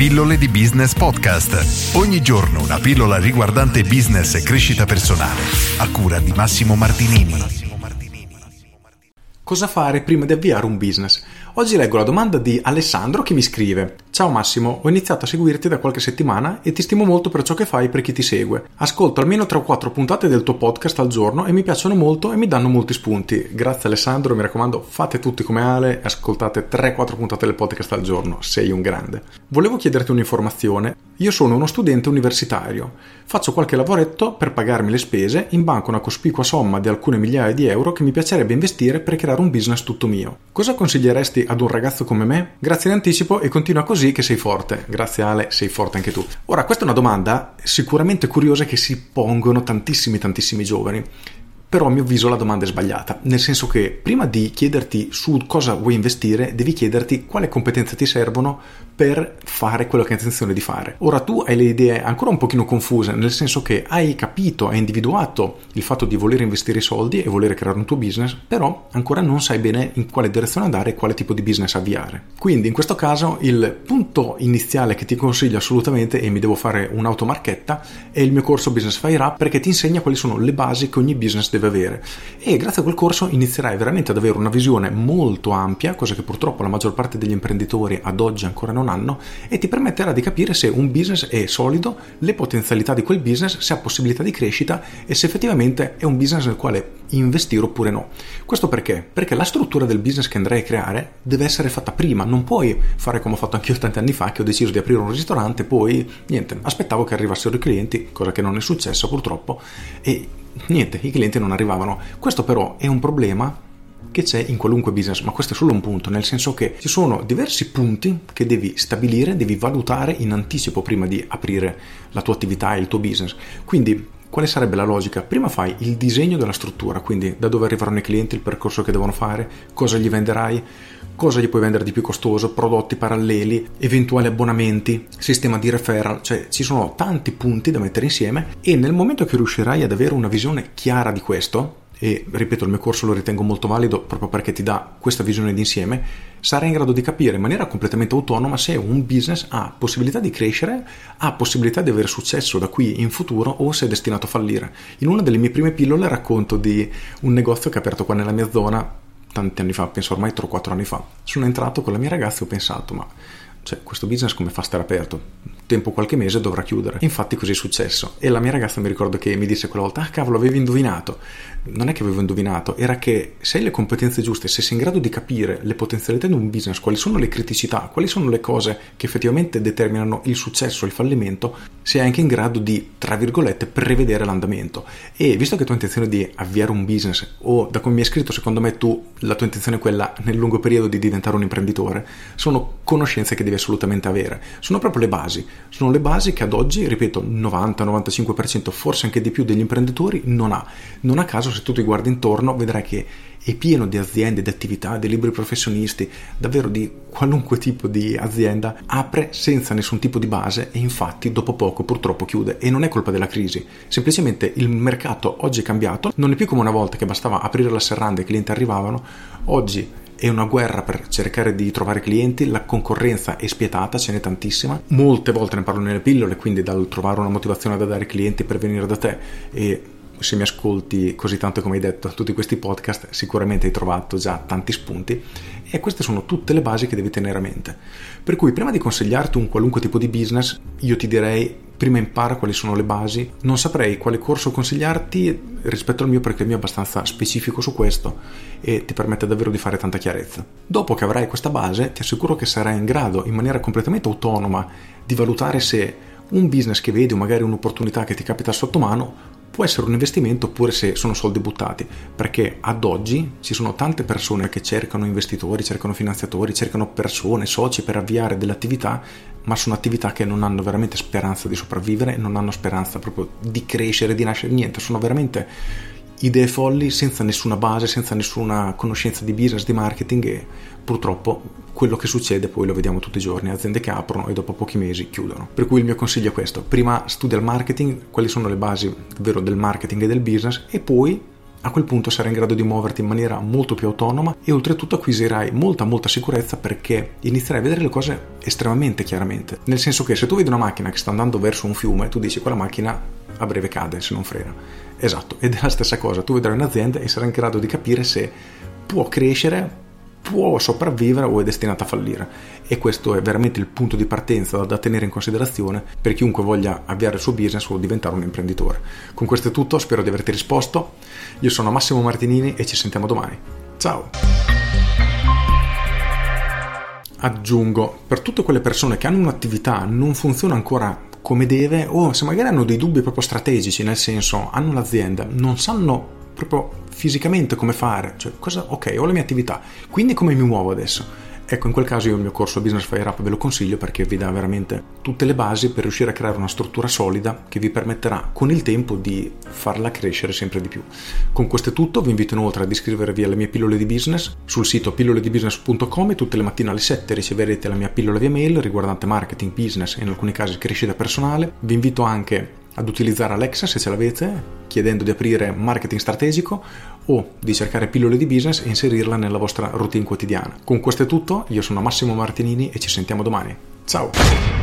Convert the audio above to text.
Pillole di Business Podcast. Ogni giorno una pillola riguardante business e crescita personale. A cura di Massimo Martinini. Cosa fare prima di avviare un business? Oggi leggo la domanda di Alessandro che mi scrive Ciao Massimo, ho iniziato a seguirti da qualche settimana e ti stimo molto per ciò che fai per chi ti segue. Ascolto almeno 3 o 4 puntate del tuo podcast al giorno e mi piacciono molto e mi danno molti spunti. Grazie Alessandro, mi raccomando, fate tutti come Ale e ascoltate 3-4 puntate del podcast al giorno, sei un grande. Volevo chiederti un'informazione. Io sono uno studente universitario. Faccio qualche lavoretto per pagarmi le spese, in banca una cospicua somma di alcune migliaia di euro che mi piacerebbe investire per creare un business tutto mio. Cosa consiglieresti ad un ragazzo come me? Grazie in anticipo e continua così che sei forte. Grazie Ale, sei forte anche tu. Ora, questa è una domanda sicuramente curiosa che si pongono tantissimi tantissimi giovani. Però a mio avviso la domanda è sbagliata, nel senso che prima di chiederti su cosa vuoi investire, devi chiederti quale competenze ti servono per fare quello che hai intenzione di fare. Ora tu hai le idee ancora un pochino confuse, nel senso che hai capito, hai individuato il fatto di voler investire i soldi e voler creare un tuo business, però ancora non sai bene in quale direzione andare e quale tipo di business avviare. Quindi in questo caso il punto iniziale che ti consiglio assolutamente, e mi devo fare un'automarchetta, è il mio corso Business Fire Up perché ti insegna quali sono le basi che ogni business deve deve avere e grazie a quel corso inizierai veramente ad avere una visione molto ampia, cosa che purtroppo la maggior parte degli imprenditori ad oggi ancora non hanno e ti permetterà di capire se un business è solido, le potenzialità di quel business, se ha possibilità di crescita e se effettivamente è un business nel quale investire oppure no. Questo perché? Perché la struttura del business che andrai a creare deve essere fatta prima, non puoi fare come ho fatto anch'io tanti anni fa che ho deciso di aprire un ristorante, poi niente, aspettavo che arrivassero i clienti, cosa che non è successa purtroppo e niente, i clienti non arrivavano. Questo però è un problema che c'è in qualunque business, ma questo è solo un punto, nel senso che ci sono diversi punti che devi stabilire, devi valutare in anticipo prima di aprire la tua attività e il tuo business. Quindi quale sarebbe la logica? Prima fai il disegno della struttura, quindi da dove arriveranno i clienti, il percorso che devono fare, cosa gli venderai, cosa gli puoi vendere di più costoso, prodotti paralleli, eventuali abbonamenti, sistema di referral, cioè ci sono tanti punti da mettere insieme e nel momento che riuscirai ad avere una visione chiara di questo, e ripeto il mio corso lo ritengo molto valido proprio perché ti dà questa visione d'insieme, sarai in grado di capire in maniera completamente autonoma se un business ha possibilità di crescere, ha possibilità di avere successo da qui in futuro o se è destinato a fallire. In una delle mie prime pillole racconto di un negozio che è aperto qua nella mia zona tanti anni fa, penso ormai 3 o 4 anni fa. Sono entrato con la mia ragazza e ho pensato, ma cioè, questo business come fa a stare aperto? Tempo qualche mese dovrà chiudere. Infatti così è successo. E la mia ragazza mi ricordo che mi disse quella volta, ah cavolo, avevi indovinato. Non è che avevo indovinato, era che se hai le competenze giuste, se sei in grado di capire le potenzialità di un business, quali sono le criticità, quali sono le cose che effettivamente determinano il successo il fallimento, sei anche in grado di, tra virgolette, prevedere l'andamento. E visto che tu hai intenzione di avviare un business, o da come mi hai scritto, secondo me tu, la tua intenzione è quella nel lungo periodo di diventare un imprenditore, sono conoscenze che devi assolutamente avere. Sono proprio le basi. Sono le basi che ad oggi, ripeto, 90-95%, forse anche di più degli imprenditori non ha. Non a caso, se tu ti guardi intorno, vedrai che è pieno di aziende, di attività, di liberi professionisti, davvero di qualunque tipo di azienda, apre senza nessun tipo di base e infatti dopo poco purtroppo chiude. E non è colpa della crisi, semplicemente il mercato oggi è cambiato, non è più come una volta che bastava aprire la serranda e i clienti arrivavano, oggi è una guerra per cercare di trovare clienti, la concorrenza è spietata, ce n'è tantissima, molte volte ne parlo nelle pillole, quindi dal trovare una motivazione da dare clienti per venire da te e se mi ascolti così tanto come hai detto tutti questi podcast sicuramente hai trovato già tanti spunti e queste sono tutte le basi che devi tenere a mente. Per cui prima di consigliarti un qualunque tipo di business io ti direi prima impara quali sono le basi. Non saprei quale corso consigliarti rispetto al mio perché il mio è abbastanza specifico su questo e ti permette davvero di fare tanta chiarezza. Dopo che avrai questa base ti assicuro che sarai in grado in maniera completamente autonoma di valutare se un business che vedi o magari un'opportunità che ti capita sotto mano può essere un investimento oppure se sono soldi buttati, perché ad oggi ci sono tante persone che cercano investitori, cercano finanziatori, cercano persone, soci per avviare delle attività, ma sono attività che non hanno veramente speranza di sopravvivere, non hanno speranza proprio di crescere, di nascere, niente, sono veramente idee folli senza nessuna base, senza nessuna conoscenza di business, di marketing e purtroppo quello che succede poi lo vediamo tutti i giorni, aziende che aprono e dopo pochi mesi chiudono. Per cui il mio consiglio è questo, prima studia il marketing, quali sono le basi davvero del marketing e del business e poi a quel punto sarai in grado di muoverti in maniera molto più autonoma e oltretutto acquisirai molta molta sicurezza perché inizierai a vedere le cose estremamente chiaramente. Nel senso che se tu vedi una macchina che sta andando verso un fiume, tu dici quella macchina a breve cade se non frena. Esatto, ed è la stessa cosa, tu vedrai un'azienda e sarai in grado di capire se può crescere può sopravvivere o è destinata a fallire e questo è veramente il punto di partenza da tenere in considerazione per chiunque voglia avviare il suo business o diventare un imprenditore. Con questo è tutto, spero di averti risposto. Io sono Massimo Martinini e ci sentiamo domani. Ciao! Aggiungo, per tutte quelle persone che hanno un'attività non funziona ancora come deve o se magari hanno dei dubbi proprio strategici, nel senso hanno l'azienda, non sanno proprio fisicamente come fare, cioè cosa, ok, ho la mia attività, quindi come mi muovo adesso? Ecco, in quel caso io il mio corso Business Fire Up ve lo consiglio perché vi dà veramente tutte le basi per riuscire a creare una struttura solida che vi permetterà con il tempo di farla crescere sempre di più. Con questo è tutto, vi invito inoltre ad iscrivervi alle mie pillole di business sul sito pilloledibusiness.com e tutte le mattine alle 7 riceverete la mia pillola via mail riguardante marketing, business e in alcuni casi crescita personale. Vi invito anche ad utilizzare Alexa se ce l'avete, chiedendo di aprire marketing strategico o di cercare pillole di business e inserirla nella vostra routine quotidiana. Con questo è tutto, io sono Massimo Martinini e ci sentiamo domani. Ciao!